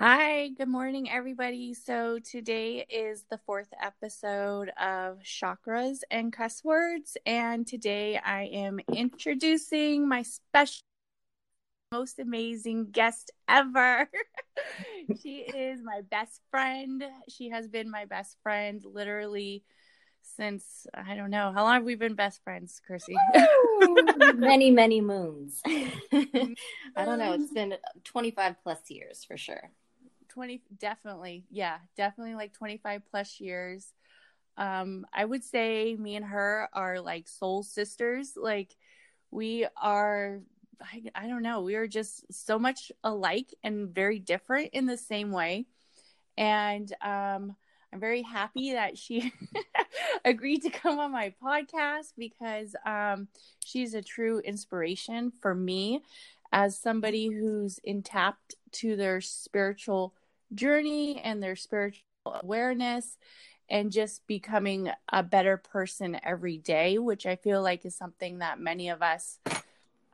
Hi, good morning, everybody. So, today is the fourth episode of Chakras and Cuss Words, and today I am introducing my special, most amazing guest ever. she is my best friend. She has been my best friend literally since I don't know how long have we been best friends, Chrissy? many, many moons. I don't know. It's been 25 plus years for sure. 20 definitely yeah definitely like 25 plus years. Um i would say me and her are like soul sisters. Like we are I, I don't know we are just so much alike and very different in the same way. And um i'm very happy that she agreed to come on my podcast because um she's a true inspiration for me as somebody who's in tapped to their spiritual journey and their spiritual awareness and just becoming a better person every day, which I feel like is something that many of us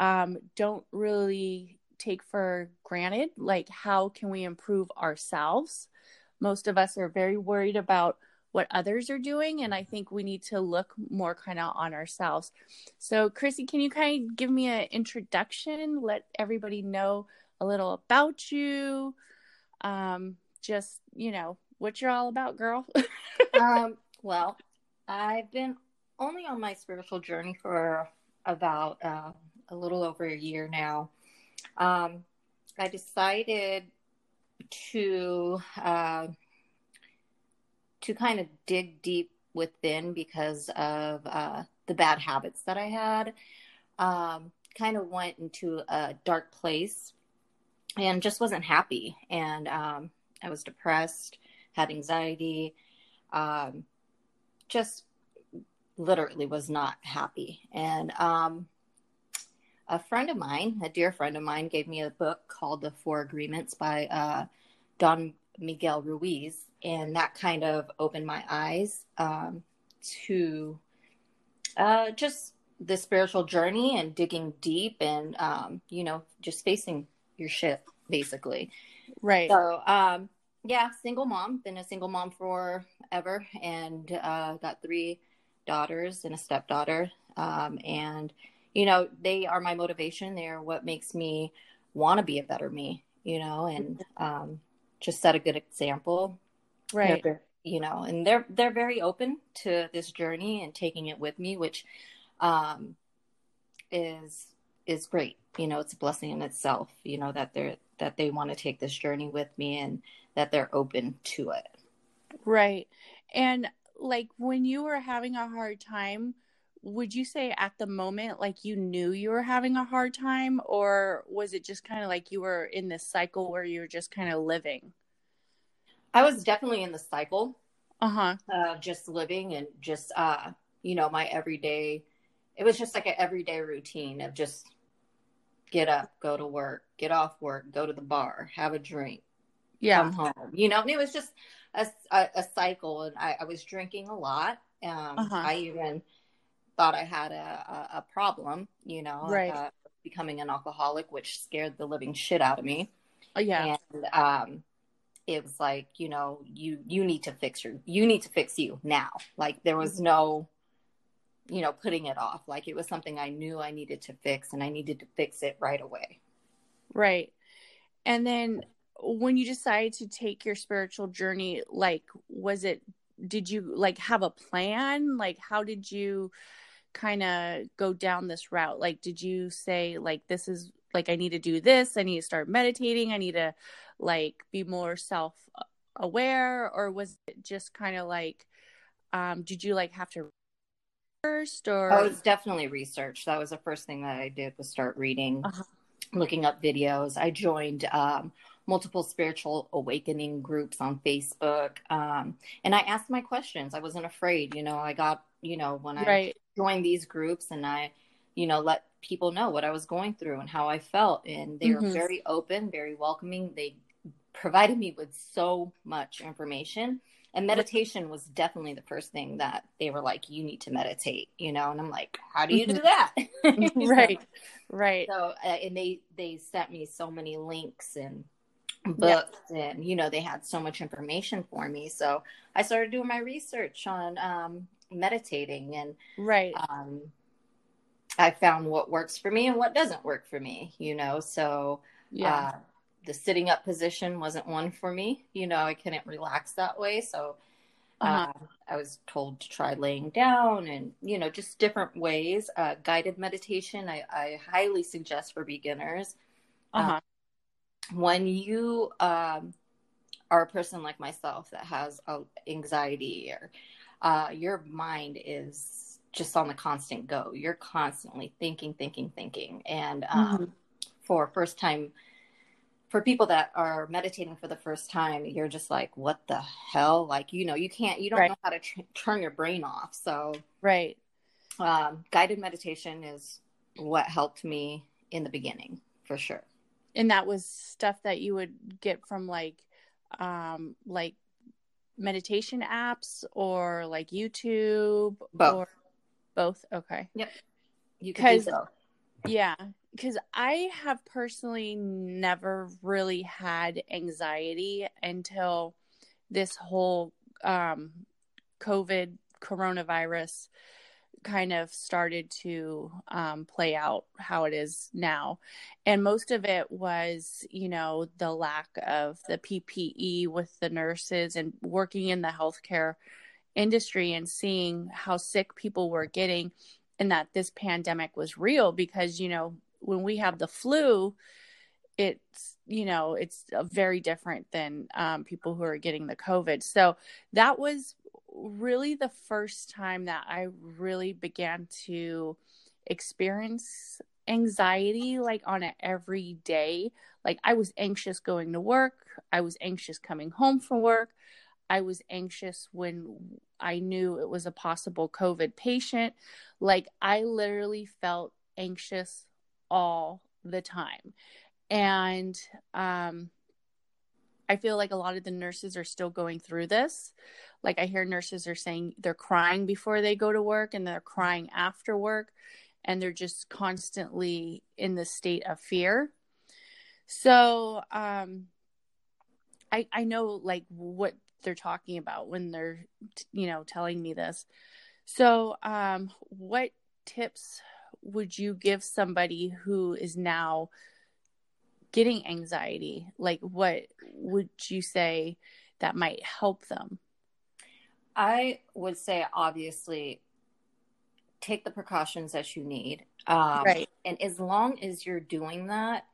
um, don't really take for granted. Like, how can we improve ourselves? Most of us are very worried about what others are doing, and I think we need to look more kind of on ourselves. So, Chrissy, can you kind of give me an introduction? Let everybody know a little about you, um, just you know what you're all about, girl. um, well, I've been only on my spiritual journey for about uh, a little over a year now. Um, I decided to uh, to kind of dig deep within because of uh, the bad habits that I had. Um, kind of went into a dark place and just wasn't happy. And um, I was depressed, had anxiety, um, just literally was not happy. And um, a friend of mine, a dear friend of mine, gave me a book called The Four Agreements by uh, Don Miguel Ruiz. And that kind of opened my eyes um, to uh, just the spiritual journey and digging deep and, um, you know, just facing your shit basically. Right. So, um, yeah, single mom, been a single mom forever and uh, got three daughters and a stepdaughter. Um, and, you know, they are my motivation. They're what makes me want to be a better me, you know, and um, just set a good example. Right. They're, you know, and they're they're very open to this journey and taking it with me, which um, is is great. You know, it's a blessing in itself. You know that they're that they want to take this journey with me and that they're open to it. Right. And like when you were having a hard time, would you say at the moment like you knew you were having a hard time or was it just kind of like you were in this cycle where you were just kind of living? I was definitely in the cycle. Uh-huh. Of just living and just uh you know my everyday it was just like an everyday routine of just get up, go to work, get off work, go to the bar, have a drink, yeah. come home. You know, and it was just a, a, a cycle. And I, I, was drinking a lot. Um, uh-huh. I even thought I had a, a, a problem, you know, right. Uh, becoming an alcoholic, which scared the living shit out of me. Oh, yeah. And um, it was like, you know, you you need to fix your, you need to fix you now. Like there was no, you know, putting it off. Like it was something I knew I needed to fix, and I needed to fix it right away. Right. And then when you decided to take your spiritual journey like was it did you like have a plan like how did you kind of go down this route like did you say like this is like i need to do this i need to start meditating i need to like be more self aware or was it just kind of like um did you like have to first or oh, it was definitely research that was the first thing that i did was start reading uh-huh. looking up videos i joined um multiple spiritual awakening groups on Facebook. Um, and I asked my questions. I wasn't afraid. You know, I got, you know, when I right. joined these groups and I, you know, let people know what I was going through and how I felt. And they mm-hmm. were very open, very welcoming. They provided me with so much information. And meditation was definitely the first thing that they were like, you need to meditate, you know? And I'm like, how do you do mm-hmm. that? right. Right. So, uh, and they, they sent me so many links and books yeah. and you know they had so much information for me so i started doing my research on um, meditating and right um, i found what works for me and what doesn't work for me you know so yeah uh, the sitting up position wasn't one for me you know i couldn't relax that way. So uh-huh. uh, i was told to try laying down and you know just different ways. Uh, guided meditation I, I highly suggest for beginners. Uh-huh. when you um, are a person like myself that has uh, anxiety or uh, your mind is just on the constant go. You're constantly thinking thinking thinking. And um, mm-hmm. for first time for people that are meditating for the first time you're just like what the hell? Like you know you can't you don't right. know how to tr- turn your brain off so right. um, guided meditation is what helped me in the beginning for sure. And that was stuff that you would get from like um like meditation apps or like youtube both. or both? Okay. Yep. You because yeah because i have personally never really had anxiety until this whole um covid coronavirus kind of started to um, play out how it is now. And most of it was, you know, the lack of the PPE with the nurses and working in the healthcare industry and seeing how sick people were getting and that this pandemic was real because, you know, when we have the flu, it's you know it's very different than um, people who are getting the covid so that was really the first time that I really began to experience anxiety like on an every day. Like I was anxious going to work, I was anxious coming home from work. I was anxious when I knew it was a possible COVID patient. Like I literally felt anxious all the time. And um I feel like a lot of the nurses are still going through this. Like I hear nurses are saying they're crying before they go to work and they're crying after work and they're just constantly in the state of fear. So, um I I know like what they're talking about when they're you know telling me this. So, um what tips would you give somebody who is now getting anxiety? Like what would you say that might help them? I would say obviously take the precautions that you need. Um, right. and as long as you're doing that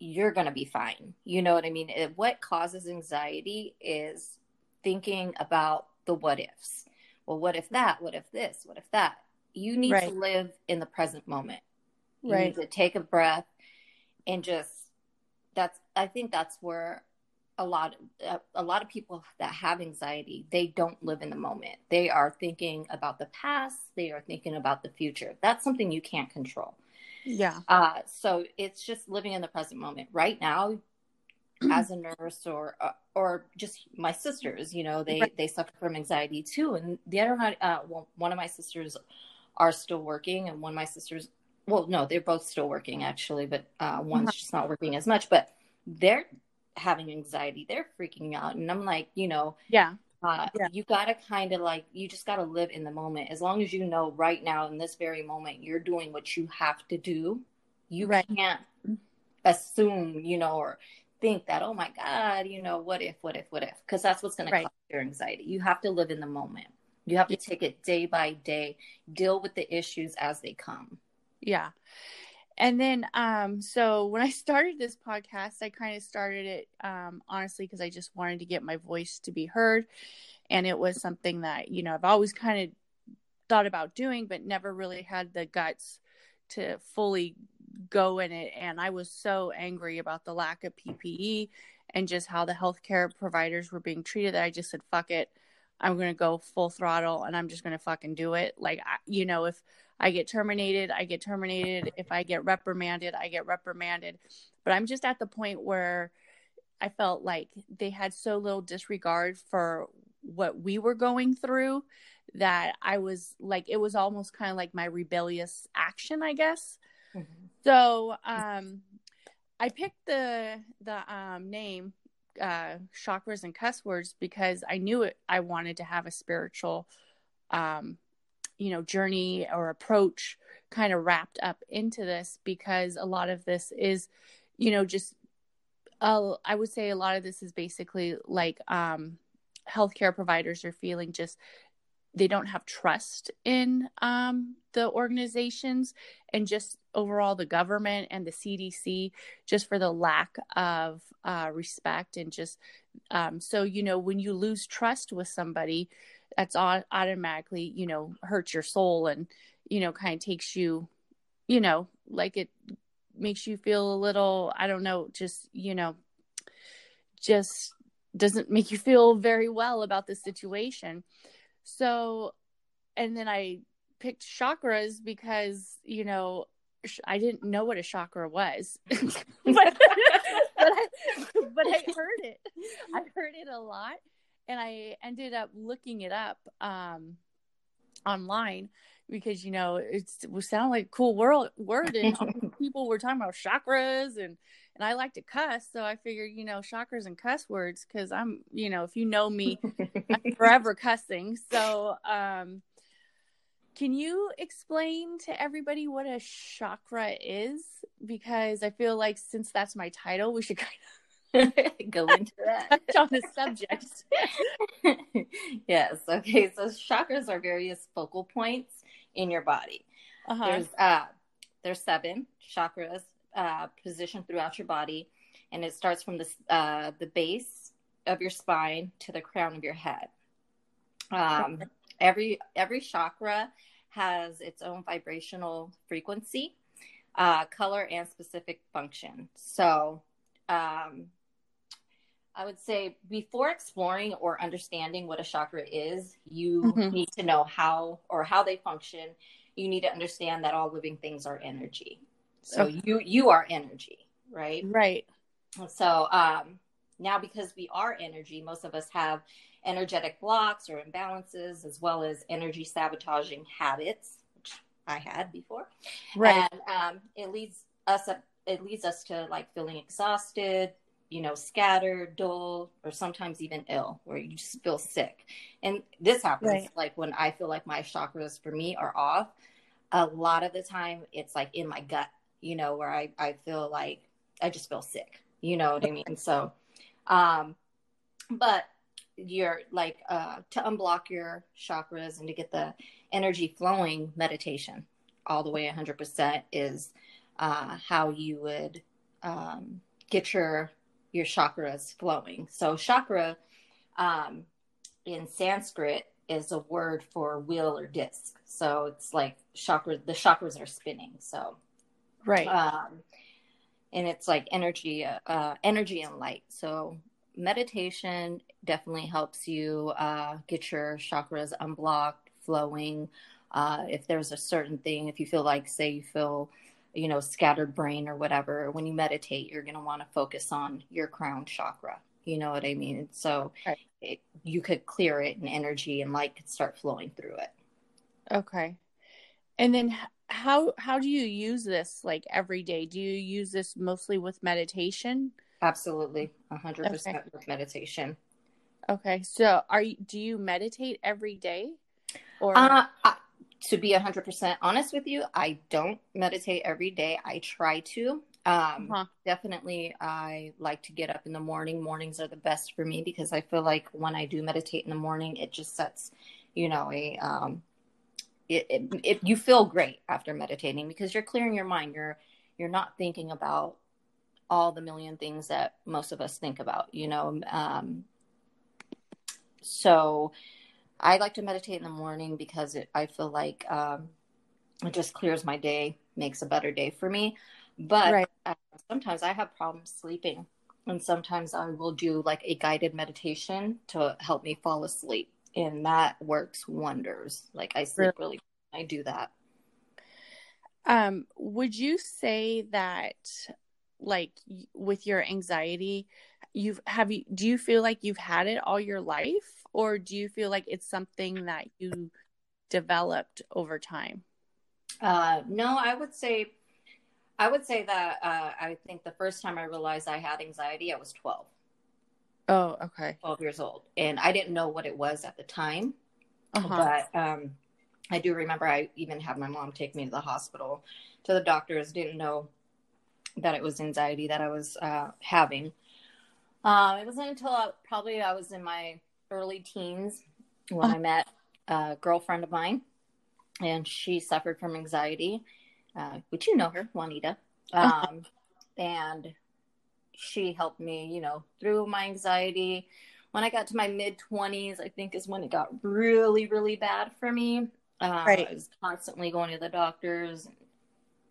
you're going to be fine. You know what i mean? It, what causes anxiety is thinking about the what ifs. Well what if that? What if this? What if that you need right. to live in the present moment. You right. need to take a breath and just that's I think that's where a lot a lot of people that have anxiety they don't live in the moment. They are thinking about the past. They are thinking about the future. That's something you can't control. Yeah. Uh, so it's just living in the present moment. Right now as a nurse or uh, or just my sisters you know they right. they suffer from anxiety too. And the other night uh, well, one of my sisters are still working and one of my sisters well, no, they're both still working actually, but uh, one's uh-huh. just not working as much. But they're having anxiety, they're freaking out, and I'm like, you know, yeah, uh, yeah. you gotta kind of like, you just gotta live in the moment. As long as you know right now in this very moment, you're doing what you have to do. You right. can't assume, you know, or think that, oh my God, you know, what if, what if, what if? Because that's what's gonna right. cause your anxiety. You have to live in the moment. You have to take it day by day, deal with the issues as they come. Yeah. And then, um, so when I started this podcast, I kind of started it, um, honestly, because I just wanted to get my voice to be heard. And it was something that, you know, I've always kind of thought about doing, but never really had the guts to fully go in it. And I was so angry about the lack of PPE and just how the healthcare providers were being treated that I just said, fuck it. I'm going to go full throttle and I'm just going to fucking do it. Like, you know, if I get terminated, I get terminated. If I get reprimanded, I get reprimanded. But I'm just at the point where I felt like they had so little disregard for what we were going through that I was like, it was almost kind of like my rebellious action, I guess. Mm-hmm. So, um, I picked the the um, name uh, chakras and cuss words because I knew it. I wanted to have a spiritual, um, you know, journey or approach kind of wrapped up into this because a lot of this is, you know, just. Uh, I would say a lot of this is basically like um, healthcare providers are feeling just they don't have trust in um, the organizations and just overall the government and the CDC just for the lack of uh, respect and just um, so you know when you lose trust with somebody that's automatically you know hurts your soul and you know kind of takes you you know like it makes you feel a little I don't know just you know just doesn't make you feel very well about the situation. So, and then I picked chakras because, you know, I didn't know what a chakra was, but, but, I, but I heard it. I heard it a lot, and I ended up looking it up um, online because you know it's, it sound like a cool world word, and people were talking about chakras and and I like to cuss, so I figured, you know, chakras and cuss words because I'm, you know, if you know me, I'm forever cussing. So, um, can you explain to everybody what a chakra is? Because I feel like since that's my title, we should kind of go into that touch on the subject. yes. Okay. So chakras are various focal points in your body. Uh-huh. There's uh, there's seven chakras uh, positioned throughout your body, and it starts from the uh, the base of your spine to the crown of your head. Um, every every chakra has its own vibrational frequency, uh, color, and specific function. So, um, I would say before exploring or understanding what a chakra is, you mm-hmm. need to know how or how they function. You need to understand that all living things are energy. So okay. you you are energy, right? Right. So um now because we are energy, most of us have energetic blocks or imbalances as well as energy sabotaging habits, which I had before. Right. And um it leads us up it leads us to like feeling exhausted, you know, scattered, dull, or sometimes even ill, where you just feel sick. And this happens right. like when I feel like my chakras for me are off. A lot of the time, it's like in my gut you know, where I, I feel like I just feel sick, you know what I mean? So, um, but you're like, uh, to unblock your chakras and to get the energy flowing meditation all the way 100% is, uh, how you would, um, get your, your chakras flowing. So chakra, um, in Sanskrit is a word for wheel or disc. So it's like chakra, the chakras are spinning. So right um, and it's like energy uh, energy and light so meditation definitely helps you uh, get your chakras unblocked flowing uh, if there's a certain thing if you feel like say you feel you know scattered brain or whatever when you meditate you're going to want to focus on your crown chakra you know what i mean so right. it, you could clear it and energy and light could start flowing through it okay and then how how do you use this like every day? Do you use this mostly with meditation? Absolutely, hundred okay. percent with meditation. Okay, so are you do you meditate every day? Or uh, I, to be hundred percent honest with you, I don't meditate every day. I try to. Um, uh-huh. Definitely, I like to get up in the morning. Mornings are the best for me because I feel like when I do meditate in the morning, it just sets, you know, a um, it, it, it, you feel great after meditating because you're clearing your mind you're you're not thinking about all the million things that most of us think about you know um, so i like to meditate in the morning because it, i feel like um, it just clears my day makes a better day for me but right. uh, sometimes i have problems sleeping and sometimes i will do like a guided meditation to help me fall asleep and that works wonders. Like I sleep really, really I do that. Um, would you say that like with your anxiety, you've have you do you feel like you've had it all your life or do you feel like it's something that you developed over time? Uh, no, I would say I would say that uh, I think the first time I realized I had anxiety, I was 12. Oh, okay. 12 years old. And I didn't know what it was at the time. Uh-huh. But um, I do remember I even had my mom take me to the hospital, to the doctors, didn't know that it was anxiety that I was uh, having. Uh, it wasn't until I, probably I was in my early teens when Uh-huh. I met a girlfriend of mine, and she suffered from anxiety, uh, which you know her, Juanita. Uh-huh. Um, and she helped me, you know, through my anxiety. When I got to my mid 20s, I think is when it got really, really bad for me. Uh, Right. I was constantly going to the doctors.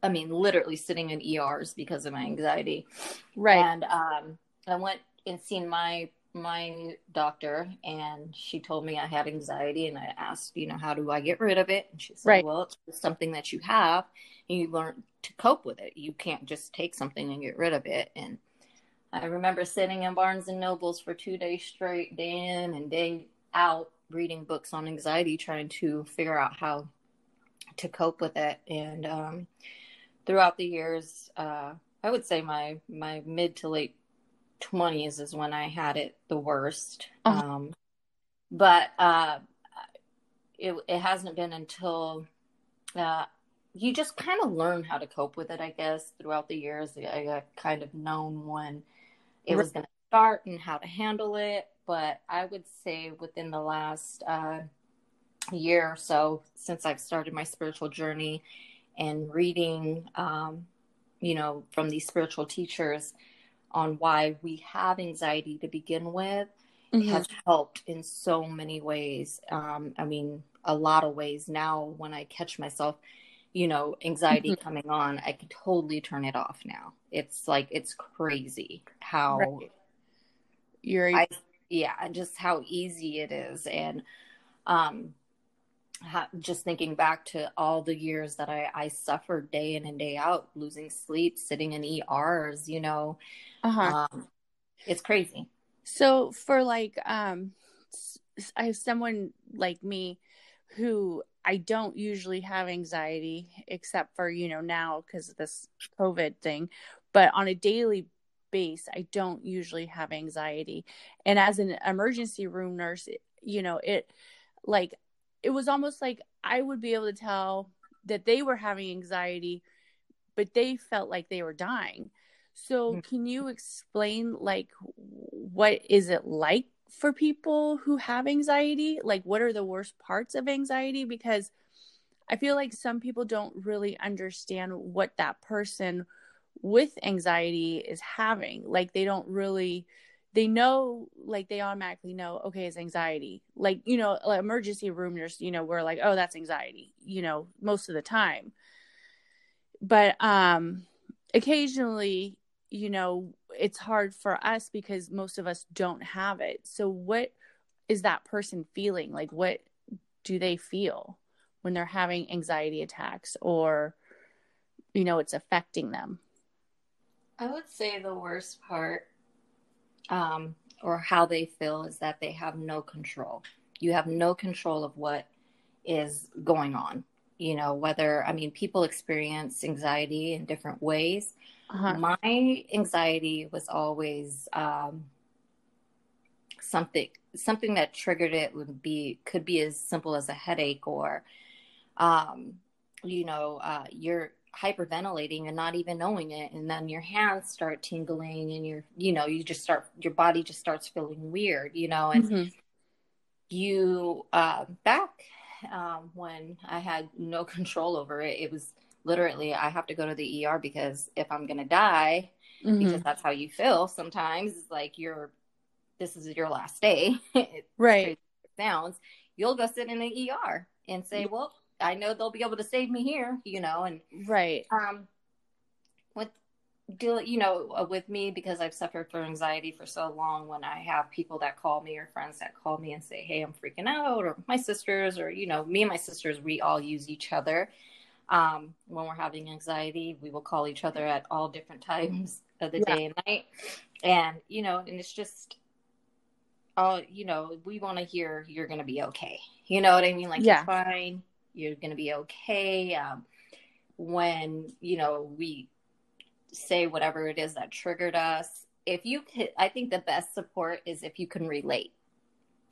I mean, literally sitting in ERs because of my anxiety. Right. And um, I went and seen my my doctor, and she told me I had anxiety, and I asked, you know, how do I get rid of it? And she said, Right. well, it's something that you have, and you learn to cope with it. You can't just take something and get rid of it. And I remember sitting in Barnes and Nobles for two days straight, day in and day out, reading books on anxiety, trying to figure out how to cope with it. And um, throughout the years, uh, I would say my my mid to late twenties is when I had it the worst. Uh-huh. Um, but uh, it it hasn't been until uh, you just kind of learn how to cope with it. I guess throughout the years, I got kind of known when it was going to start and how to handle it. But I would say within the last uh, year or so, since I've started my spiritual journey and reading, um, you know, from these spiritual teachers on why we have anxiety to begin with, Mhm. has helped in so many ways. Um, I mean, a lot of ways now when I catch myself, you know, anxiety coming on, I can totally turn it off now. It's like, it's crazy how Right. You're I, yeah, just how easy it is. And, um, just thinking back to all the years that I, I suffered day in and day out, losing sleep, sitting in ERs, you know, uh-huh. um, it's crazy. So for like um I have someone like me who I don't usually have anxiety except for, you know, now cuz of this COVID thing, but on a daily base I don't usually have anxiety. And as an emergency room nurse, you know, it like it was almost like I would be able to tell that they were having anxiety but they felt like they were dying. So Mhm. can you explain like what is it like for people who have anxiety? Like what are the worst parts of anxiety because I feel like some people don't really understand what that person with anxiety is having. Like they don't really they know like they automatically know okay it's anxiety. Like you know like emergency room nurse you know we're like oh that's anxiety you know most of the time. But um occasionally you know it's hard for us because most of us don't have it. So what is that person feeling? Like what do they feel when they're having anxiety attacks or you know it's affecting them? I would say the worst part, um, or how they feel, is that they have no control. You have no control of what is going on. You know, whether, I mean, people experience anxiety in different ways. uh-huh. My anxiety was always um, something something that triggered it would be could be as simple as a headache or um, you know uh, you're hyperventilating and not even knowing it and then your hands start tingling and you're you know you just start your body just starts feeling weird you know and Mhm. you uh, back um, when I had no control over it, it was literally I have to go to the ER because if I'm gonna die, Mhm. because that's how you feel sometimes, it's like you're this is your last day. Right it sounds. You'll go sit in the ER and say, Well, I know they'll be able to save me here, you know, and right. um with deal you know uh, with me because i've suffered from anxiety for so long when i have people that call me or friends that call me and say hey i'm freaking out or my sisters or you know me and my sisters we all use each other. Um, when we're having anxiety we will call each other at all different times of the Yeah. day and night. And you know and it's just oh you know we want to hear you're gonna be okay. You know what i mean? Like Yeah. fine you're gonna be okay um, when you know we say whatever it is that triggered us. If you could, I think the best support is if you can relate.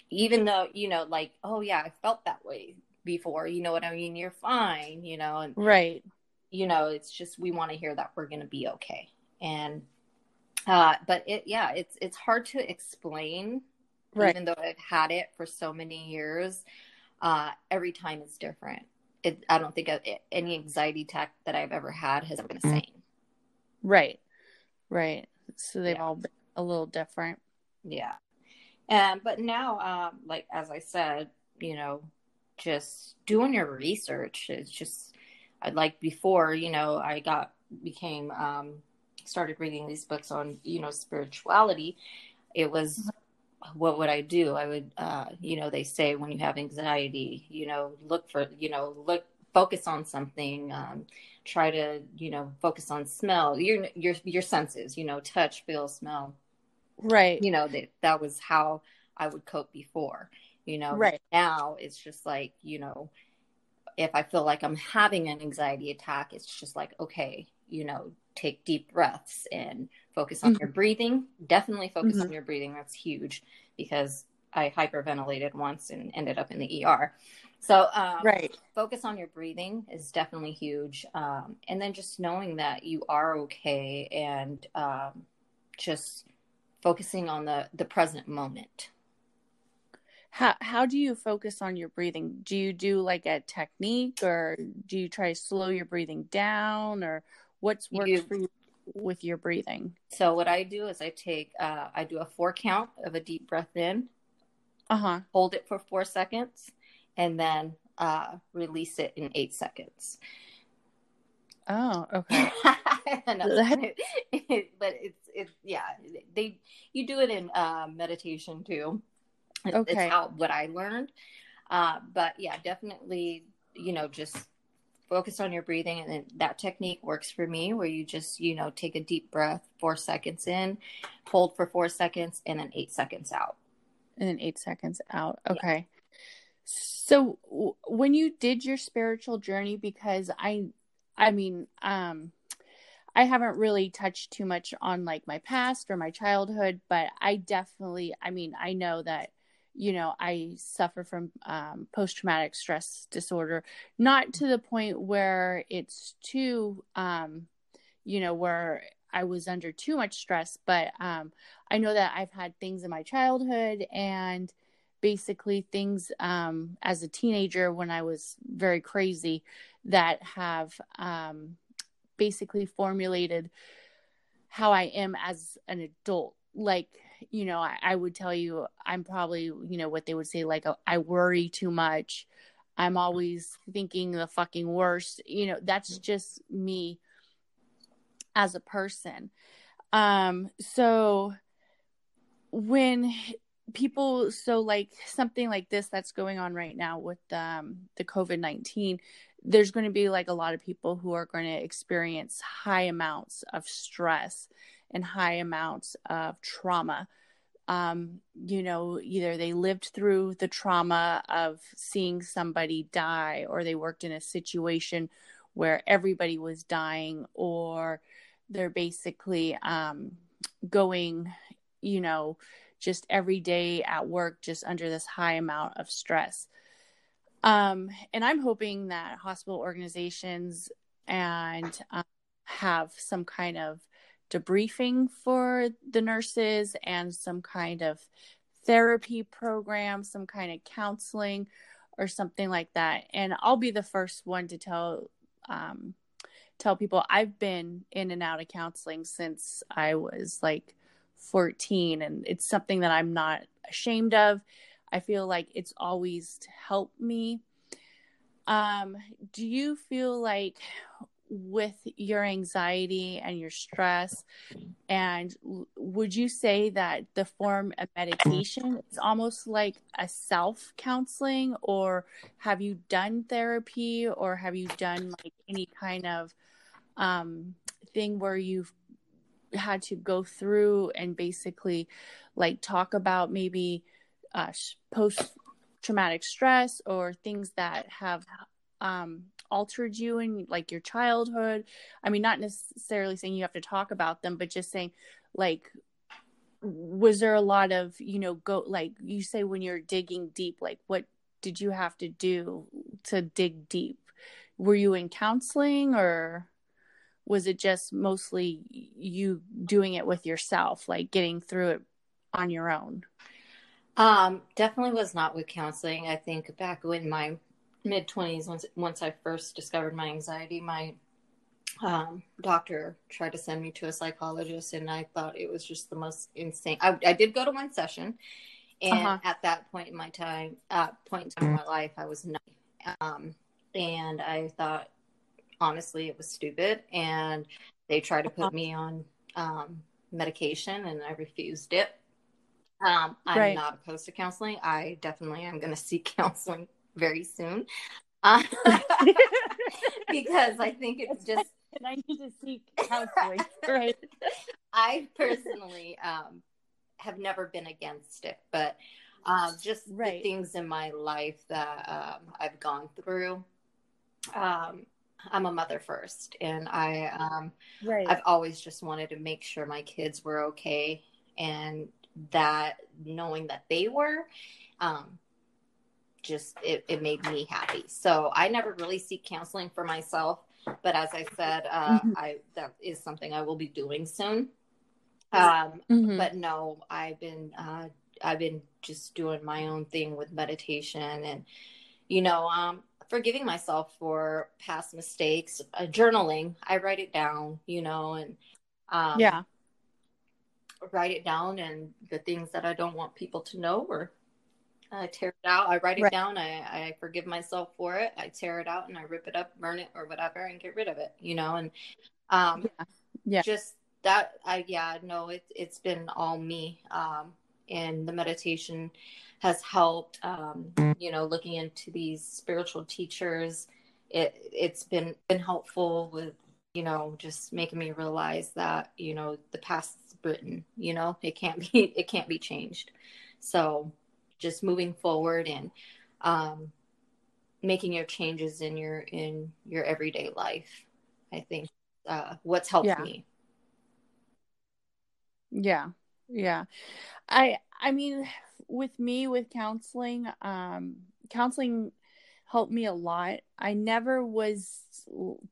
Even though, you know, like, oh yeah, I felt that way before, you know what I mean? You're fine, you know, and right. You know, it's just we want to hear that we're going to be okay. And uh but it yeah, it's it's hard to explain right. even though I've had it for so many years. Uh every time it's different. It, I don't think any anxiety attack that I've ever had has been the mm. same. Right. Right. So they've yeah. all been a little different. Yeah. And but now um like as I said, you know, just doing your research is just I'd like before, you know, I got became um started reading these books on, you know, spirituality. It was mm-hmm. What would I do? I would uh, you know, they say when you have anxiety, you know, look for, you know, look focus on something, um, try to you know focus on smell your your your senses you know touch feel smell. Right. You know that that was how i would cope before you know. Right. Now it's just like you know if i feel like i'm having an anxiety attack it's just like okay you know take deep breaths and focus on mm-hmm. your breathing definitely focus mm-hmm. on your breathing that's huge because i hyperventilated once and ended up in the er so, um, right. Focus on your breathing is definitely huge. Um, and then just knowing that you are okay and um, just focusing on the, the present moment. How, how do you focus on your breathing? Do you do like a technique or do you try to slow your breathing down or what's works you, for you with your breathing? So what I do is I take, uh, I do a four count of a deep breath in, uh-huh. hold it for four seconds and then uh, release it in eight seconds. Oh, okay. but it's it's yeah they you do it in uh, meditation too. Okay, it's how what I learned. Uh, but yeah, definitely you know just focus on your breathing and then that technique works for me where you just you know take a deep breath four seconds in hold for four seconds and then eight seconds out. And then eight seconds out. Okay. So when you did your spiritual journey because I I mean um I haven't really touched too much on like my past or my childhood, but I definitely I mean I know that you know I suffer from um, post traumatic stress disorder, not to the point where it's too um you know where I was under too much stress, but um I know that I've had things in my childhood and basically things um, as a teenager when I was very crazy that have um, basically formulated how I am as an adult. Like, you know, I, I, would tell you, I'm probably, you know, what they would say, like, uh, I worry too much. I'm always thinking the fucking worst. You know, that's just me as a person. Um, so when people so like something like this that's going on right now with um, the covid-19 there's going to be like a lot of people who are going to experience high amounts of stress and high amounts of trauma um, you know either they lived through the trauma of seeing somebody die or they worked in a situation where everybody was dying or they're basically um, going you know just every day at work, just under this high amount of stress. Um, and I'm hoping that hospital organizations and um, have some kind of debriefing for the nurses and some kind of therapy program, some kind of counseling or something like that. And I'll be the first one to tell um, tell people I've been in and out of counseling since I was like 14 and it's something that I'm not ashamed of. I feel like it's always helped me. Um, do you feel like with your anxiety and your stress? And would you say that the form of meditation is almost like a self counseling or have you done therapy or have you done like any kind of um thing where you've had to go through and basically like talk about maybe uh, post traumatic stress or things that have um altered you in like your childhood. I mean not necessarily saying you have to talk about them but just saying like was there a lot of you know go like you say when you're digging deep like what did you have to do to dig deep? Were you in counseling or was it just mostly you doing it with yourself like getting through it on your own? Um definitely was not with counseling. I think back when my mid 20s once once i first discovered my anxiety my um, doctor tried to send me to a psychologist, and I thought it was just the most insane. I, I did go to one session, and uh-huh. at that point in my time, uh, point in time in my life, I was nine, um, and I thought honestly it was stupid, and they tried to put uh-huh. me on um, medication, and I refused it. Um, I'm right. not opposed to counseling. I definitely am going to seek counseling very soon. Uh, because I think it's just and I need to seek counseling. right. I personally um, have never been against it, but um, just right. the things in my life that um, I've gone through. Um, I'm a mother first, and I um, right. I've always just wanted to make sure my kids were okay, and that knowing that they were, um, just it, it made me happy. So I never really seek counseling for myself. But as I said, uh, mm-hmm. I that is something I will be doing soon. Um, mm-hmm. But no, I've been uh, I've been just doing my own thing with meditation and you know um, forgiving myself for past mistakes. Uh, journaling, I write it down, you know, and um, yeah, write it down and the things that I don't want people to know or I tear it out. I write it right. down. I, I forgive myself for it. I tear it out and I rip it up, burn it or whatever and get rid of it, you know, and, um, yeah. yeah. just that I, yeah, no, it, it's been all me. Um, and the meditation has helped, um, you know, looking into these spiritual teachers. It, it's been, been helpful with, you know, just making me realize that, you know, the past is written, you know, it can't be, it can't be changed. So, just moving forward and um, making your changes in your in your everyday life i think uh, what's helped yeah. me. Yeah. Yeah. I i mean with me with counseling um counseling helped me a lot. I never was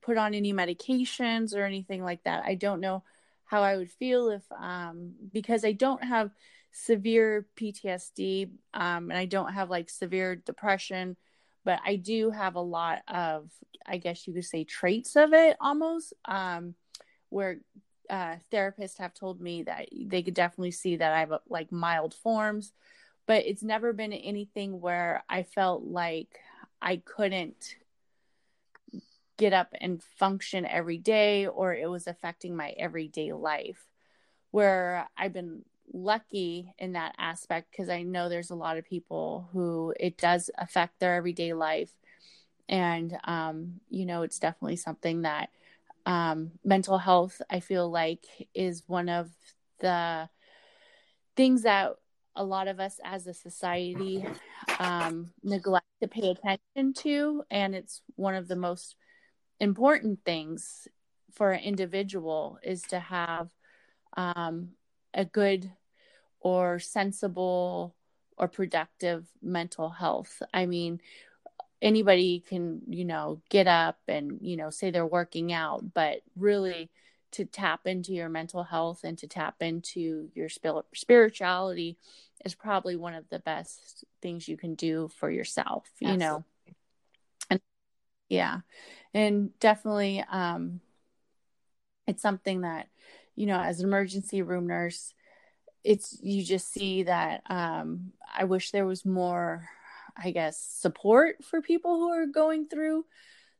put on any medications or anything like that. I don't know how i would feel if um because i don't have severe PTSD, um, and I don't have like severe depression, but I do have a lot of, I guess you could say, traits of it almost, um, where uh, therapists have told me that they could definitely see that I have like mild forms, but it's never been anything where I felt like I couldn't get up and function every day or it was affecting my everyday life where I've been lucky in that aspect because I know there's a lot of people who it does affect their everyday life. And, um, you know, it's definitely something that um, mental health, I feel like, is one of the things that a lot of us as a society um, neglect to pay attention to. And it's one of the most important things for an individual is to have um, a good or sensible or productive mental health. I mean, anybody can, you know, get up and, you know, say they're working out, but really to tap into your mental health and to tap into your spirituality is probably one of the best things you can do for yourself, you Absolutely. know. And yeah. And definitely um it's something that you know, as an emergency room nurse, it's you just see that um, I wish there was more, I guess, support for people who are going through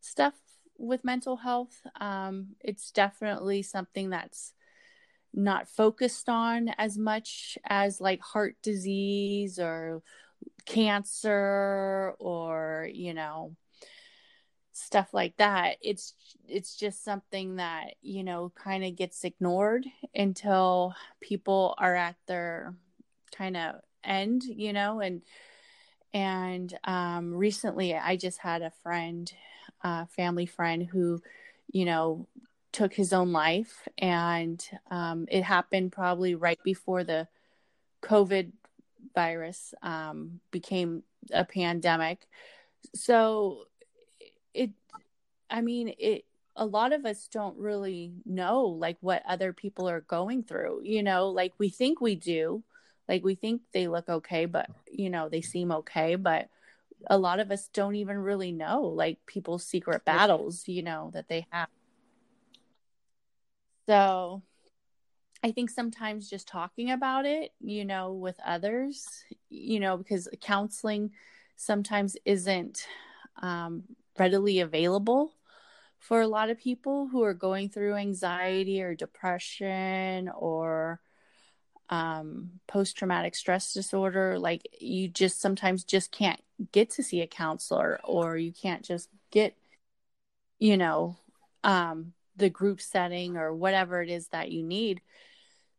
stuff with mental health. Um, it's definitely something that's not focused on as much as like heart disease or cancer or you know stuff like that it's it's just something that you know kind of gets ignored until people are at their kind of end you know and and um recently i just had a friend uh, family friend who, you know, took his own life, and um, it happened probably right before the COVID virus um, became a pandemic. So it, I mean, it. A lot of us don't really know like what other people are going through. You know, like we think we do, like we think they look okay, but you know they seem okay, but a lot of us don't even really know like people's secret battles, you know, that they have. So I think sometimes just talking about it, you know, with others, you know, because counseling sometimes isn't um, readily available for a lot of people who are going through anxiety or depression or um, post traumatic stress disorder. Like, you just sometimes just can't get to see a counselor or you can't just get, you know, um, the group setting or whatever it is that you need.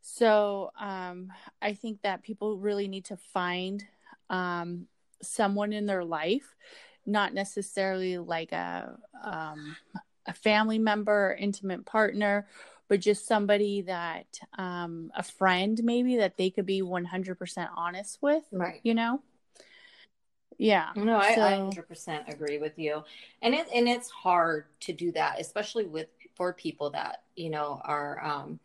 So um, I think that people really need to find um, someone in their life, not necessarily like a um, a family member, or intimate partner, but just somebody that um, a friend maybe that they could be one hundred percent honest with. Right. You know. Yeah. No, I, so, I 100% agree with you. And it and it's hard to do that, especially with for people that, you know, are um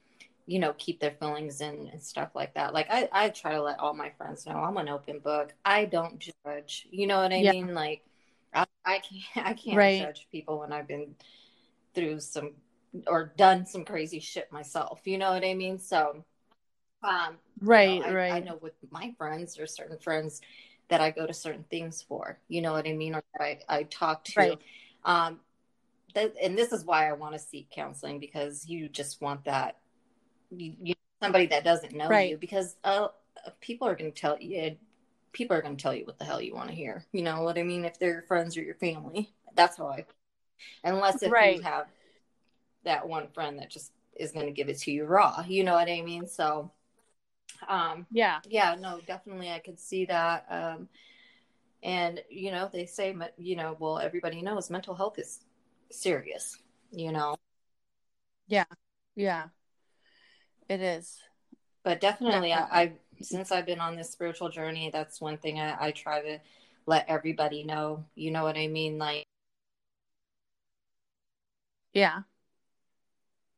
you know, keep their feelings in and stuff like that. Like I, I try to let all my friends know I'm an open book. I don't judge. You know what I yeah. mean? Like I, I can't I can't right. judge people when I've been through some or done some crazy shit myself. You know what I mean? So um right, you know, I, right. I know with my friends or certain friends that I go to certain things for. You know what I mean? Or I, I talk to. Right. Um, that, and this is why I want to seek counseling because you just want that you, you somebody that doesn't know right. you because uh, people are going to tell you people are going to tell you what the hell you want to hear. You know what I mean? If they're your friends or your family, that's how I. Unless if right. you have that one friend that just is going to give it to you raw, you know what I mean? So um, yeah, yeah, no, definitely, I could see that. Um, and you know, they say, you know, well, everybody knows mental health is serious. You know. Yeah, yeah, it is. But definitely, definitely. I, I since I've been on this spiritual journey, that's one thing I, I try to let everybody know. You know what I mean? Like, yeah.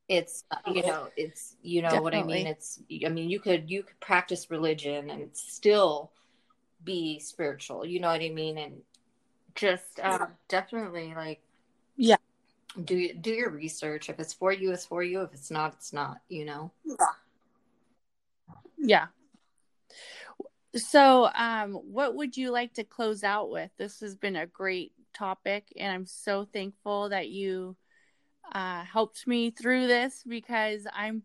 it's you know it's you know Definitely. what i mean? It's i mean you could you could practice religion and still be spiritual. You know what i mean? And just uh, definitely like yeah. do do your research. If it's for you it's for you. If it's not it's not you know? Yeah so um what would you like to close out with this has been a great topic and i'm so thankful that you uh, helped me through this because I'm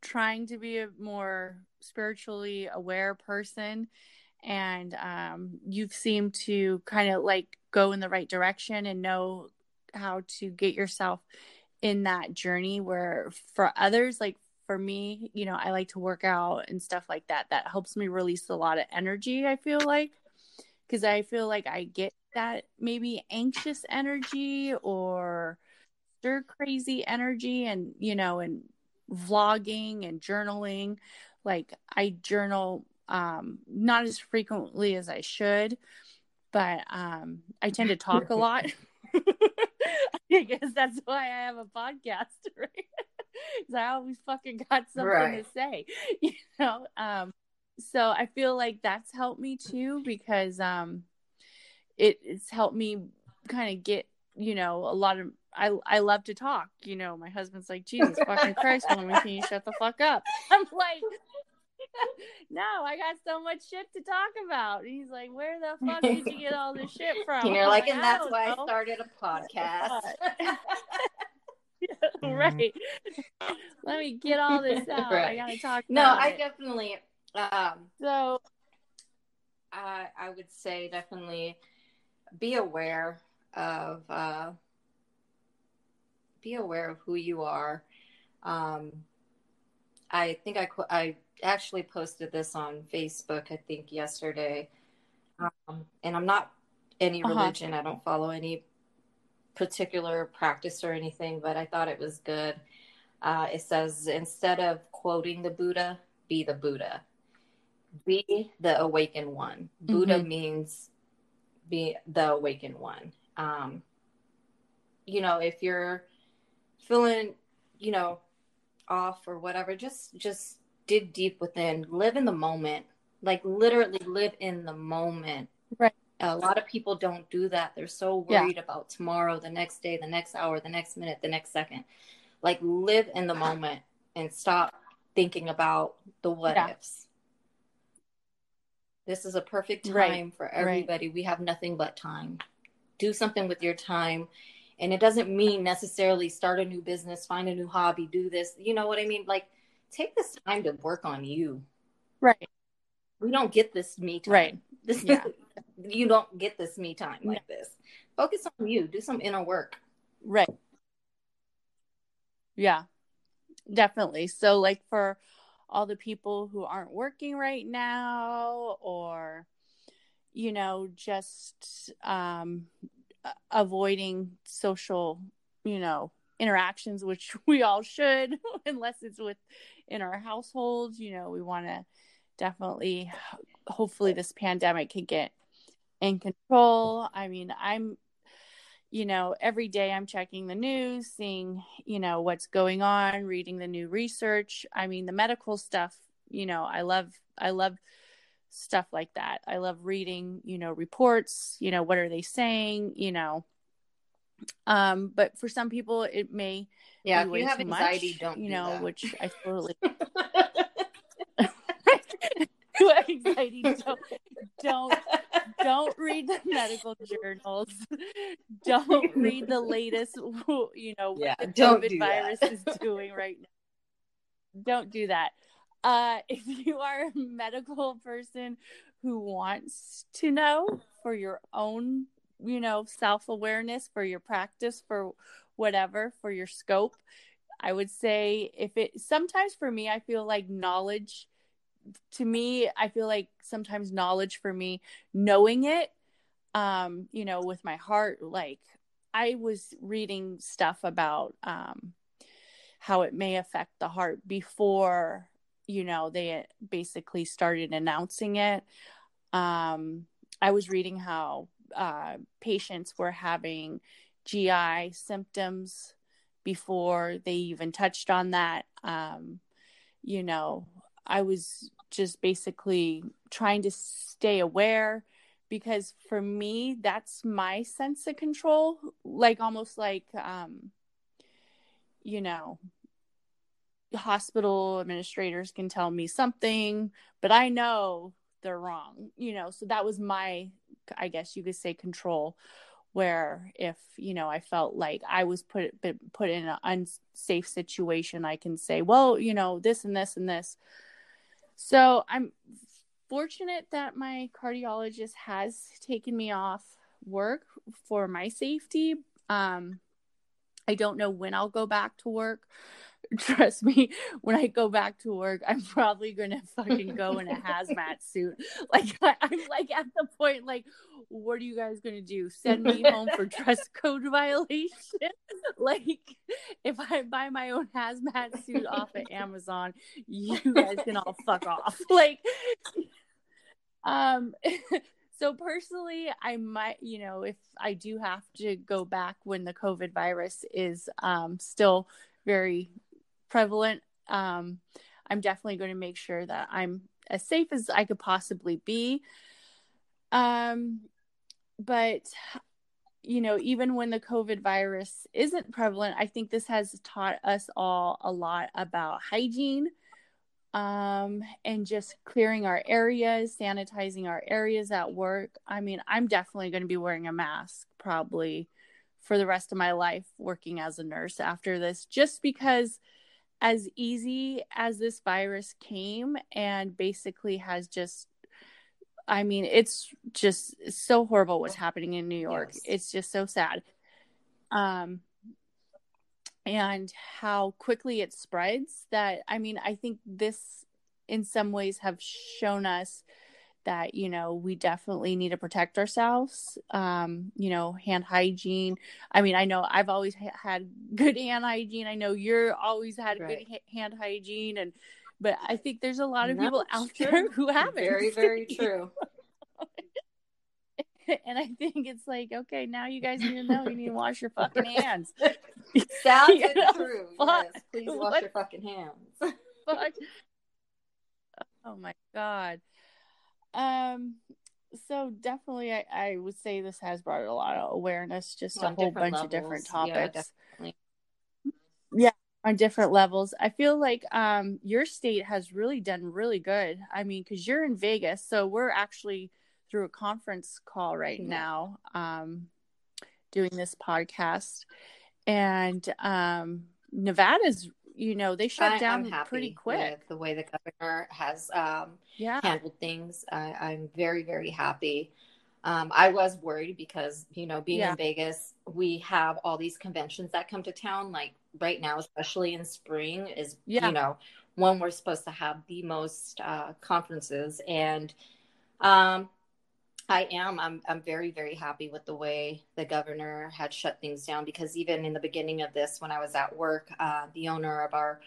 trying to be a more spiritually aware person. And um, you've seemed to kind of like go in the right direction and know how to get yourself in that journey where for others, like for me, you know, I like to work out and stuff like that. That helps me release a lot of energy, I feel like. Because I feel like I get that maybe anxious energy or stir crazy energy and you know and vlogging and journaling like i journal um not as frequently as i should but um i tend to talk a lot i guess that's why i have a podcast right because i always fucking got something right. to say you know um so i feel like that's helped me too because um it, it's helped me kind of get you know a lot of I I love to talk. You know, my husband's like, Jesus fucking Christ, woman, can you shut the fuck up? I'm like, no, I got so much shit to talk about. And he's like, where the fuck did you get all this shit from? And you're like, like, and that's why know. I started a podcast. right. Let me get all this out. Right. I gotta talk. No, I it. definitely. Um, so, I I would say definitely be aware of uh, be aware of who you are. Um, I think I I actually posted this on Facebook. I think yesterday, um, and I'm not any uh-huh. religion. I don't follow any particular practice or anything, but I thought it was good. Uh, it says instead of quoting the Buddha, be the Buddha, be the awakened one. Buddha mm-hmm. means be the awakened one. Um, you know, if you're feeling, you know, off or whatever, just just dig deep within, live in the moment, like literally live in the moment. Right. A lot of people don't do that. They're so worried yeah. about tomorrow, the next day, the next hour, the next minute, the next second. Like live in the moment and stop thinking about the what yeah. ifs. This is a perfect time right. for everybody. Right. We have nothing but time. Do something with your time. And it doesn't mean necessarily start a new business, find a new hobby, do this. You know what I mean? Like take this time to work on you. Right. We don't get this me time. Right. This yeah. You don't get this me time like no. this. Focus on you. Do some inner work. Right. Yeah. Definitely. So like for all the people who aren't working right now or you know just um avoiding social you know interactions which we all should unless it's with in our households you know we want to definitely hopefully this pandemic can get in control. I mean i'm you know every day i'm checking the news seeing you know what's going on reading the new research. I mean the medical stuff you know i love i love stuff like that. I love reading you know reports you know what are they saying you know. Um but for some people it may yeah if you have anxiety much, don't you know that. which i totally anxiety. Don't don't don't read the medical journals. Don't read the latest you know yeah, what the covid do virus is doing right now. Don't do that. Uh if you are a medical person who wants to know for your own you know self-awareness for your practice for whatever for your scope i would say if it sometimes for me i feel like knowledge to me i feel like sometimes knowledge for me knowing it um you know with my heart like i was reading stuff about um how it may affect the heart before you know they basically started announcing it. Um i was reading how uh patients were having gi symptoms before they even touched on that. Um you know i was just basically trying to stay aware because for me that's my sense of control. Like almost like um you know hospital administrators can tell me something but i know they're wrong you know? So that was my i guess you could say control where if you know i felt like i was put put in an unsafe situation i can say well you know this and this and this so I'm fortunate that my cardiologist has taken me off work for my safety. Um, I don't know when I'll go back to work. Trust me, when I go back to work, I'm probably gonna fucking go in a hazmat suit. Like I, am like at the point, like, what are you guys gonna do? Send me home for dress code violation? like, if I buy my own hazmat suit off of Amazon, you guys can all fuck off. Like, um. So personally, I might, you know, if I do have to go back when the COVID virus is um, still very prevalent, um, I'm definitely going to make sure that I'm as safe as I could possibly be. Um, but you know, even when the COVID virus isn't prevalent, I think this has taught us all a lot about hygiene um, and just clearing our areas, sanitizing our areas at work. I mean, I'm definitely going to be wearing a mask probably for the rest of my life working as a nurse after this, just because as easy as this virus came and basically has just I mean, it's just so horrible what's happening in New York. Yes. It's just so sad. Um, and how quickly it spreads that, I mean, I think this in some ways have shown us that you know we definitely need to protect ourselves um you know hand hygiene i mean i know i've always ha- had good hand hygiene i know you're always had right. good ha- hand hygiene and but i think there's a lot of people out true. there who haven't very very true and I think it's like, okay, now you guys need to know you need to wash your fucking hands. Sounds you know, true. Yes, please wash what? your fucking hands. oh my god. Um. So definitely, I, I would say this has brought a lot of awareness, just on a whole bunch levels. of different topics. Yeah, yeah, on different levels. I feel like um your state has really done really good. I mean, because you're in Vegas, so we're actually through a conference call right yeah. now um, doing this podcast and um, nevada's you know they shut I, down pretty quick the way the governor has um, yeah. handled things I, am very very happy um, i was worried because you know being yeah. in vegas we have all these conventions that come to town like right now especially in spring is yeah. you know when we're supposed to have the most uh, conferences and um, I am. I'm. I'm very, very happy with the way the governor had shut things down because even in the beginning of this, when I was at work, uh, the owner of our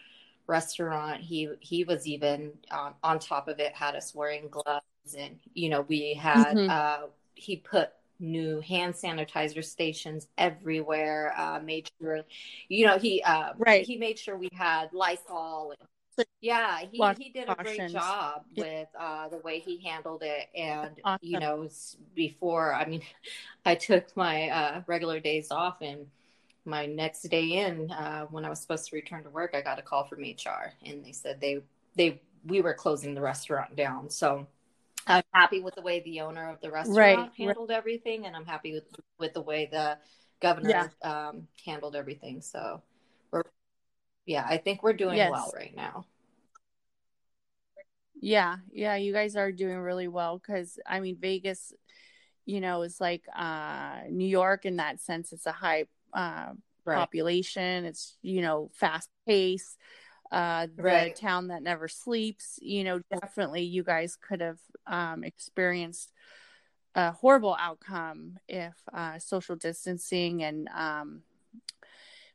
restaurant, he he was even on, on top of it, had us wearing gloves, and you know we had. Mm-hmm. Uh, he put new hand sanitizer stations everywhere. Uh, made sure, you know, he uh, right. He made sure we had Lysol and yeah he, he did a great job with uh, the way he handled it and awesome. you know before i mean i took my uh, regular days off and my next day in uh, when i was supposed to return to work i got a call from hr and they said they they we were closing the restaurant down so i'm happy with the way the owner of the restaurant right. handled right. everything and i'm happy with with the way the governor yeah. um, handled everything so we're yeah, I think we're doing yes. well right now. Yeah, yeah, you guys are doing really well because I mean Vegas, you know, is like uh New York in that sense. It's a high uh, right. population. It's you know fast pace. Uh, the right. town that never sleeps. You know, definitely you guys could have um, experienced a horrible outcome if uh, social distancing and um,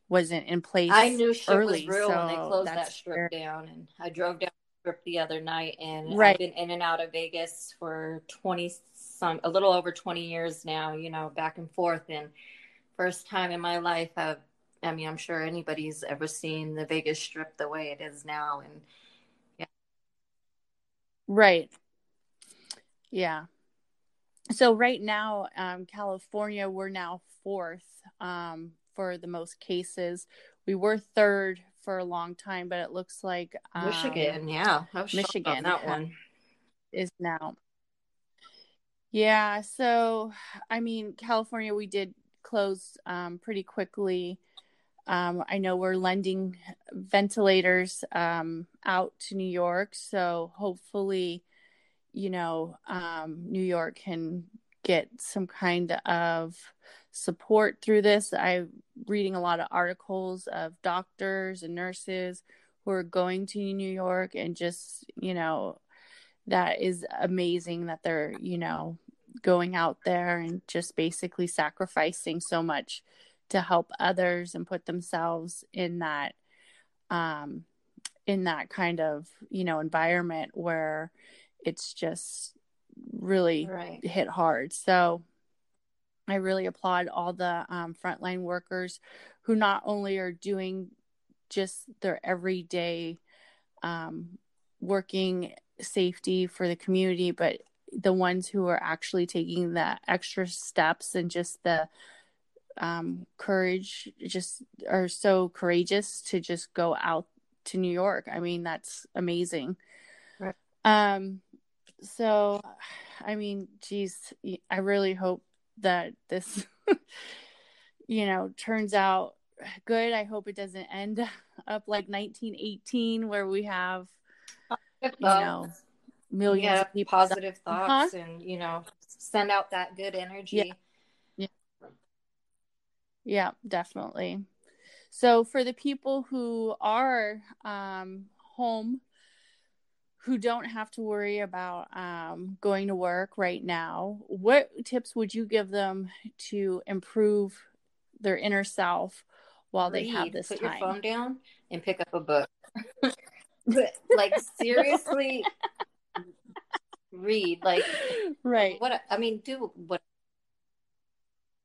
wasn't in place. I knew shit early, was real so when they closed that strip down, and I drove down the strip the other night, and right. I've been in and out of Vegas for twenty some, a little over twenty years now. You know, back and forth, and first time in my life, I've, I mean, I'm sure anybody's ever seen the Vegas Strip the way it is now, and yeah, right, yeah. So right now, um, California, we're now fourth um, for the most cases. We were third for a long time, but it looks like um, Michigan, yeah, Michigan that one is now. Yeah, so I mean, California, we did close um, pretty quickly. Um, I know we're lending ventilators um, out to New York, so hopefully, you know, um, New York can get some kind of support through this. I'm reading a lot of articles of doctors and nurses who are going to New York and just, you know, that is amazing that they're, you know, going out there and just basically sacrificing so much to help others and put themselves in that um in that kind of, you know, environment where it's just really right. hit hard. So I really applaud all the um, frontline workers who not only are doing just their everyday um, working safety for the community, but the ones who are actually taking the extra steps and just the um, courage, just are so courageous to just go out to New York. I mean, that's amazing. Right. Um, so, I mean, geez, I really hope that this, you know, turns out good. I hope it doesn't end up like 1918 where we have, you know, millions yeah, of people positive thoughts uh-huh. and, you know, send out that good energy. Yeah. Yeah, definitely. So for the people who are um, home who don't have to worry about um, going to work right now, what tips would you give them to improve their inner self while Read. they have this Put time? your phone down and pick up a book. like seriously, read. Like right. what? I mean, do what?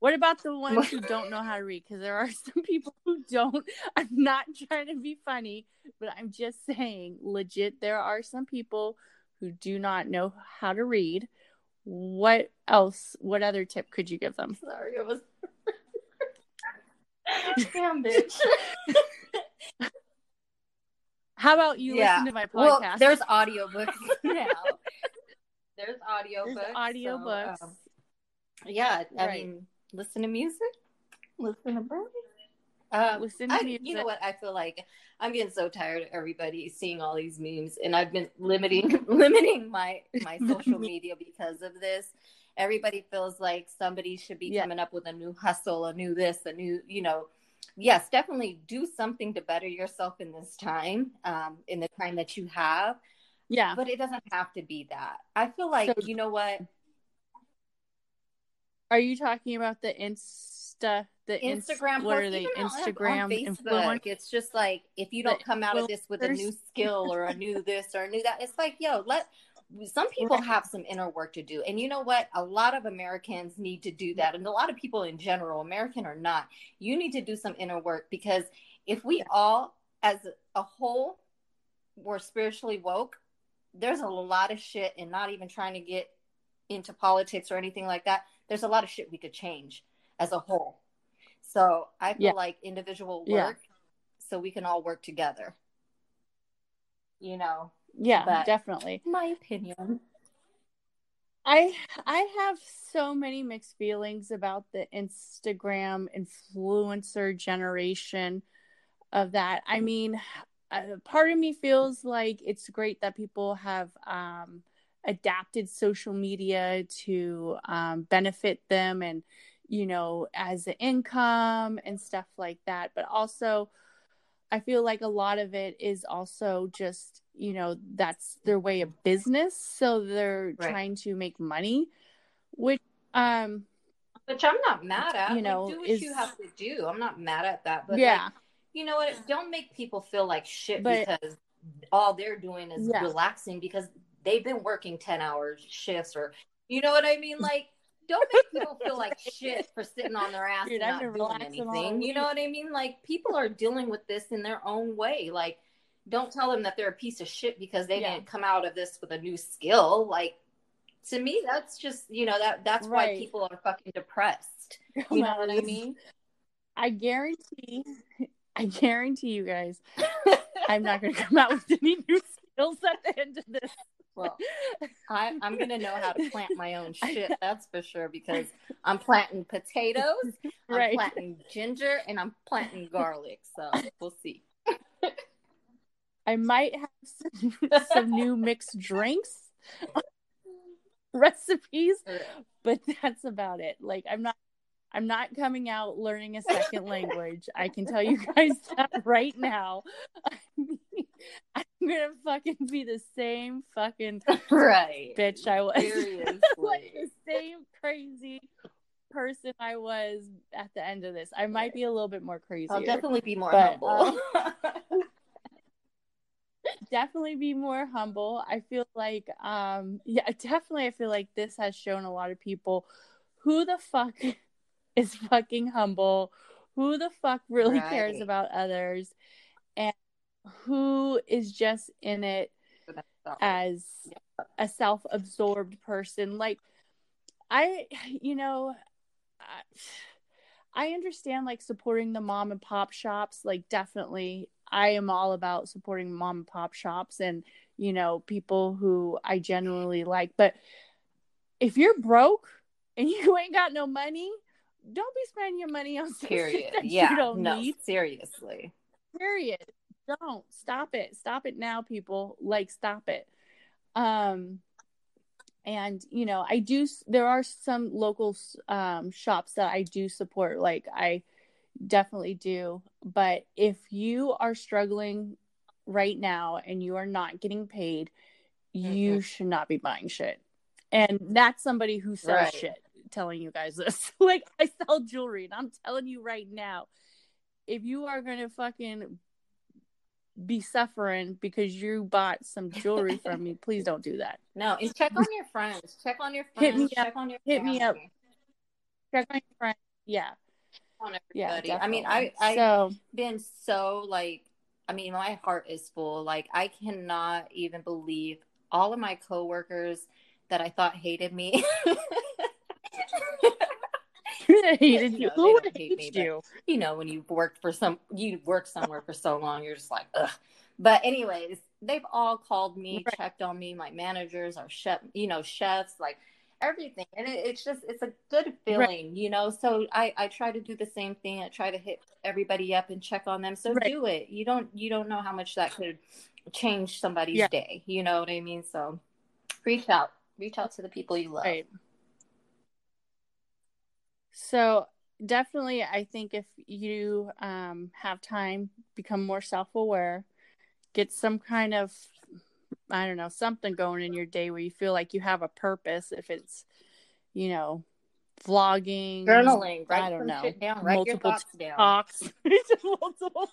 What about the ones who don't know how to read? Because there are some people who don't. I'm not trying to be funny, but I'm just saying, legit, there are some people who do not know how to read. What else? What other tip could you give them? Sorry, it was. Damn, bitch. How about you Yeah. listen to my podcast? Well, there's audiobooks now. There's audiobooks. There's so, audiobooks. um, yeah, I Right. mean, listen to music. Listen to books. Um, Listen to I, music. You know what? I feel like I'm getting so tired of everybody seeing all these memes, and I've been limiting limiting my my social media because of this. Everybody feels like somebody should be Yeah. coming up with a new hustle, a new this, a new you know. Yes, definitely do something to better yourself in this time, um, in the time that you have. yeah. But it doesn't have to be that. I feel like So- you know what Are you talking about the Insta, the Ins- Instagram. what posts, are they? Instagram Facebook. It's just like if you don't The come out of this with a new skill or a new this or a new that, it's like yo, let. Some people have some inner work to do, and you know what? A lot of Americans need to do that, and a lot of people in general, American or not, you need to do some inner work because if we all, as a whole, were spiritually woke, there's a lot of shit, and not even trying to get into politics or anything like that. There's a lot of shit we could change as a whole. So I feel Yeah. like individual Yeah. work, so we can all work together. You know, Yeah, But- definitely. my opinion. I I have so many mixed feelings about the Instagram influencer generation of that. I mean, uh, part of me feels like it's great that people have um, adapted social media to um, benefit them and you know as an income and stuff like that. But also, I feel like a lot of it is also just you know that's their way of business, so they're Right. trying to make money, which um Which I'm not mad at. You Like, know, do what is- you have to do. I'm not mad at that. But yeah like, you know what? Don't make people feel like shit But- because all they're doing is Yeah. relaxing because they've been working 10 hour shifts or you know what I mean? Like don't make people feel like shit for sitting on their ass Dude, and not doing anything. You know what I mean? Like people are dealing with this in their own way. Like don't tell them that they're a piece of shit because they Yeah. didn't come out of this with a new skill. Like to me, that's just you know that that's why people are fucking depressed. You know what I mean? I guarantee, I guarantee you guys, I'm not going to come out with any new skills at the end of this. I, I'm gonna know how to plant my own shit. That's for sure because I'm planting potatoes, I'm Right. planting ginger, and I'm planting garlic. So we'll see. I might have some, some new mixed drinks recipes, but that's about it. Like I'm not I'm not coming out learning a second language. I can tell you guys that right now. I'm gonna fucking be the same fucking Right. bitch I was. like the same crazy person I was at the end of this. I might be a little bit more crazy. I'll definitely be more But, humble. definitely be more humble. I feel like um yeah, definitely I feel like this has shown a lot of people who the fuck is fucking humble, who the fuck really cares about others who is just in it as a self-absorbed person like i you know I, I understand like supporting the mom and pop shops like definitely i am all about supporting mom and pop shops and you know people who i genuinely like but if you're broke and you ain't got no money don't be spending your money on Period. that Yeah. you don't no, need seriously. period don't. Stop it. Stop it now people. Like stop it. Um and you know i do there are some local um shops that i do support. Like i definitely do. But if you are struggling right now and you are not getting paid you should not be buying shit. And that's somebody who sells Right. shit telling you guys this. like I sell jewelry and I'm telling you right now, if you are gonna fucking be suffering because you bought some jewelry from me, please don't do that. No, and check on your friends. Check on your friends. Hit friends. me up. On your Hit me up. Check on your friend. Yeah. On Yeah. everybody. I mean, I definitely. I so been so like I mean, my heart is full. Like I cannot even believe all of my coworkers that I thought hated me. they hated you. No, Who would hate hate me, but- you? you know, when you've worked for some you worked somewhere for so long, you're just like, ugh. But anyways, they've all called me, Right. checked on me, my managers, our chef, you know, chefs, like everything. And it, it's just it's a good feeling, you know. So I I try to do the same thing. I try to hit everybody up and check on them. So Right. do it. You don't you don't know how much that could change somebody's Yeah. day. You know what I mean? So reach out. Reach out to the people you love. So definitely, I think if you um, have time, become more self-aware, get some kind of, I don't know, something going in your day where you feel like you have a purpose. If it's, you know, vlogging, Journaling, write I don't know, down, multiple talks. multiple.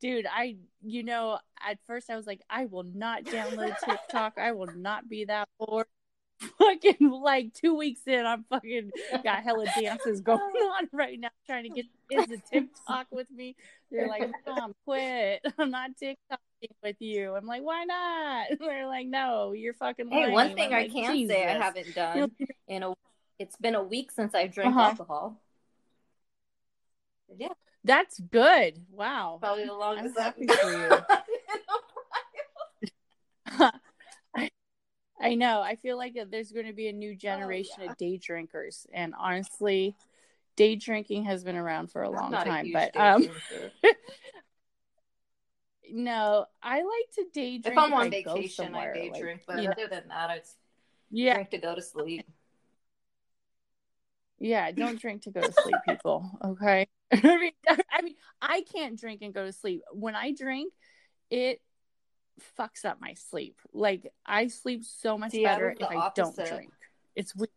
Dude, I, you know, at first I was like, I will not download TikTok. I will not be that bored. Fucking like two weeks in, I'm fucking got hella dances going on right now, trying to get kids to TikTok with me. They're like, Mom, quit. I'm not TikToking with you. I'm like, why not? They're like, no, you're fucking. Hey, lame. one thing I can say I haven't done in a it's been a week since I drank Uh-huh. alcohol. Yeah, That's good. Wow. probably the longest. I'm happy for you. I know. I feel like there's going to be a new generation Oh, yeah. of day drinkers, and honestly, day drinking has been around for a I'm long not a time. But um, no, I like to day drink if I'm on I vacation, I day like, drink. But you know, other than that, I yeah, drink to go to sleep. yeah. Don't drink to go to sleep, people. Okay. I mean, I mean, I can't drink and go to sleep. When I drink, it fucks up my sleep. Like I sleep so much See, better if I don't drink. It's weird.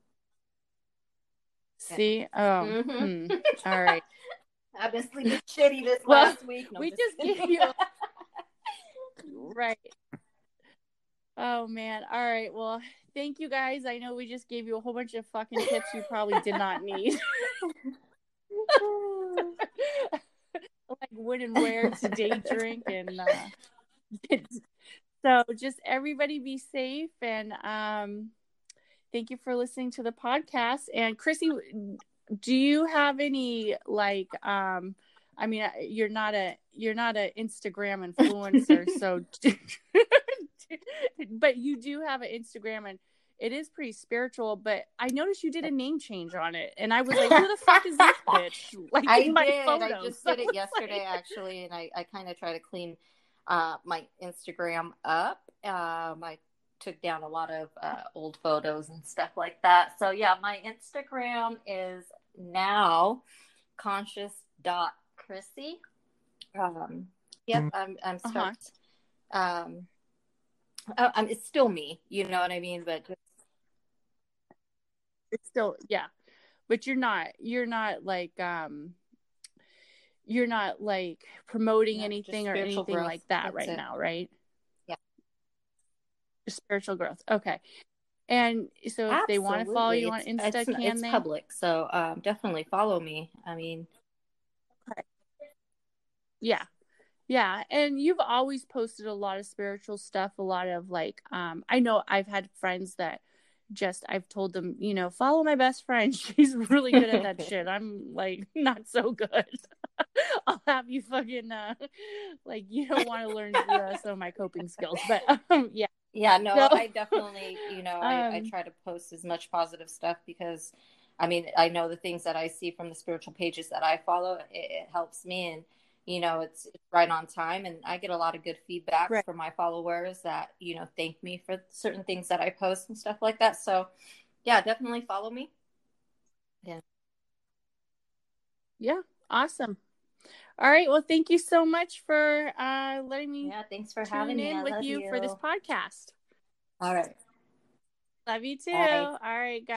Yeah. See? Oh, Mhm. hmm. all right. I've been sleeping shitty this Well, last week. No, we just gave you right. Oh man. All right. Well, thank you guys. I know we just gave you a whole bunch of fucking tips you probably did not need. like when and where to day drink and uh, so just everybody be safe and um thank you for listening to the podcast. And chrissy do you have any like um i mean uh, you're not a you're not an instagram influencer so but you do have an instagram and it is pretty spiritual but i noticed you did a name change on it and i was like who the fuck is this bitch? Like I did. I just did it yesterday, like- actually, and I, I kind of try to clean uh, my Instagram up. Um, I took down a lot of uh, old photos and stuff like that. So yeah, my Instagram is now conscious dot Chrissy. Um, yep, I'm I'm Uh-huh. start. Um, uh, um, it's still me, you know what I mean, but just it's still yeah but you're not you're not like um you're not like promoting No, anything or anything growth. like that That's right it. now right Yeah. Spiritual growth okay and so if they want to follow you on Absolutely. insta It's- it's, can it's they public, so um, definitely follow me. I mean, yeah yeah and you've always posted a lot of spiritual stuff a lot of like um i know i've had friends that just i've told them you know follow my best friend. She's really good at that shit. I'm like not so good. I'll have you fucking uh like you don't want to learn uh, some of my coping skills but um yeah. Yeah, no, So- I definitely, you know, I, I Um, try to post as much positive stuff because, I mean, I know the things that I see from the spiritual pages that I follow, it, it helps me, and you know, it's, it's right on time, and I get a lot of good feedback Right. from my followers that you know thank me for certain things that I post and stuff like that. So, yeah, definitely follow me. yeah yeah awesome all right well thank you so much for uh letting me Yeah, thanks for tune having me. in I with love you, for this podcast All right. Love you too. All right, guys.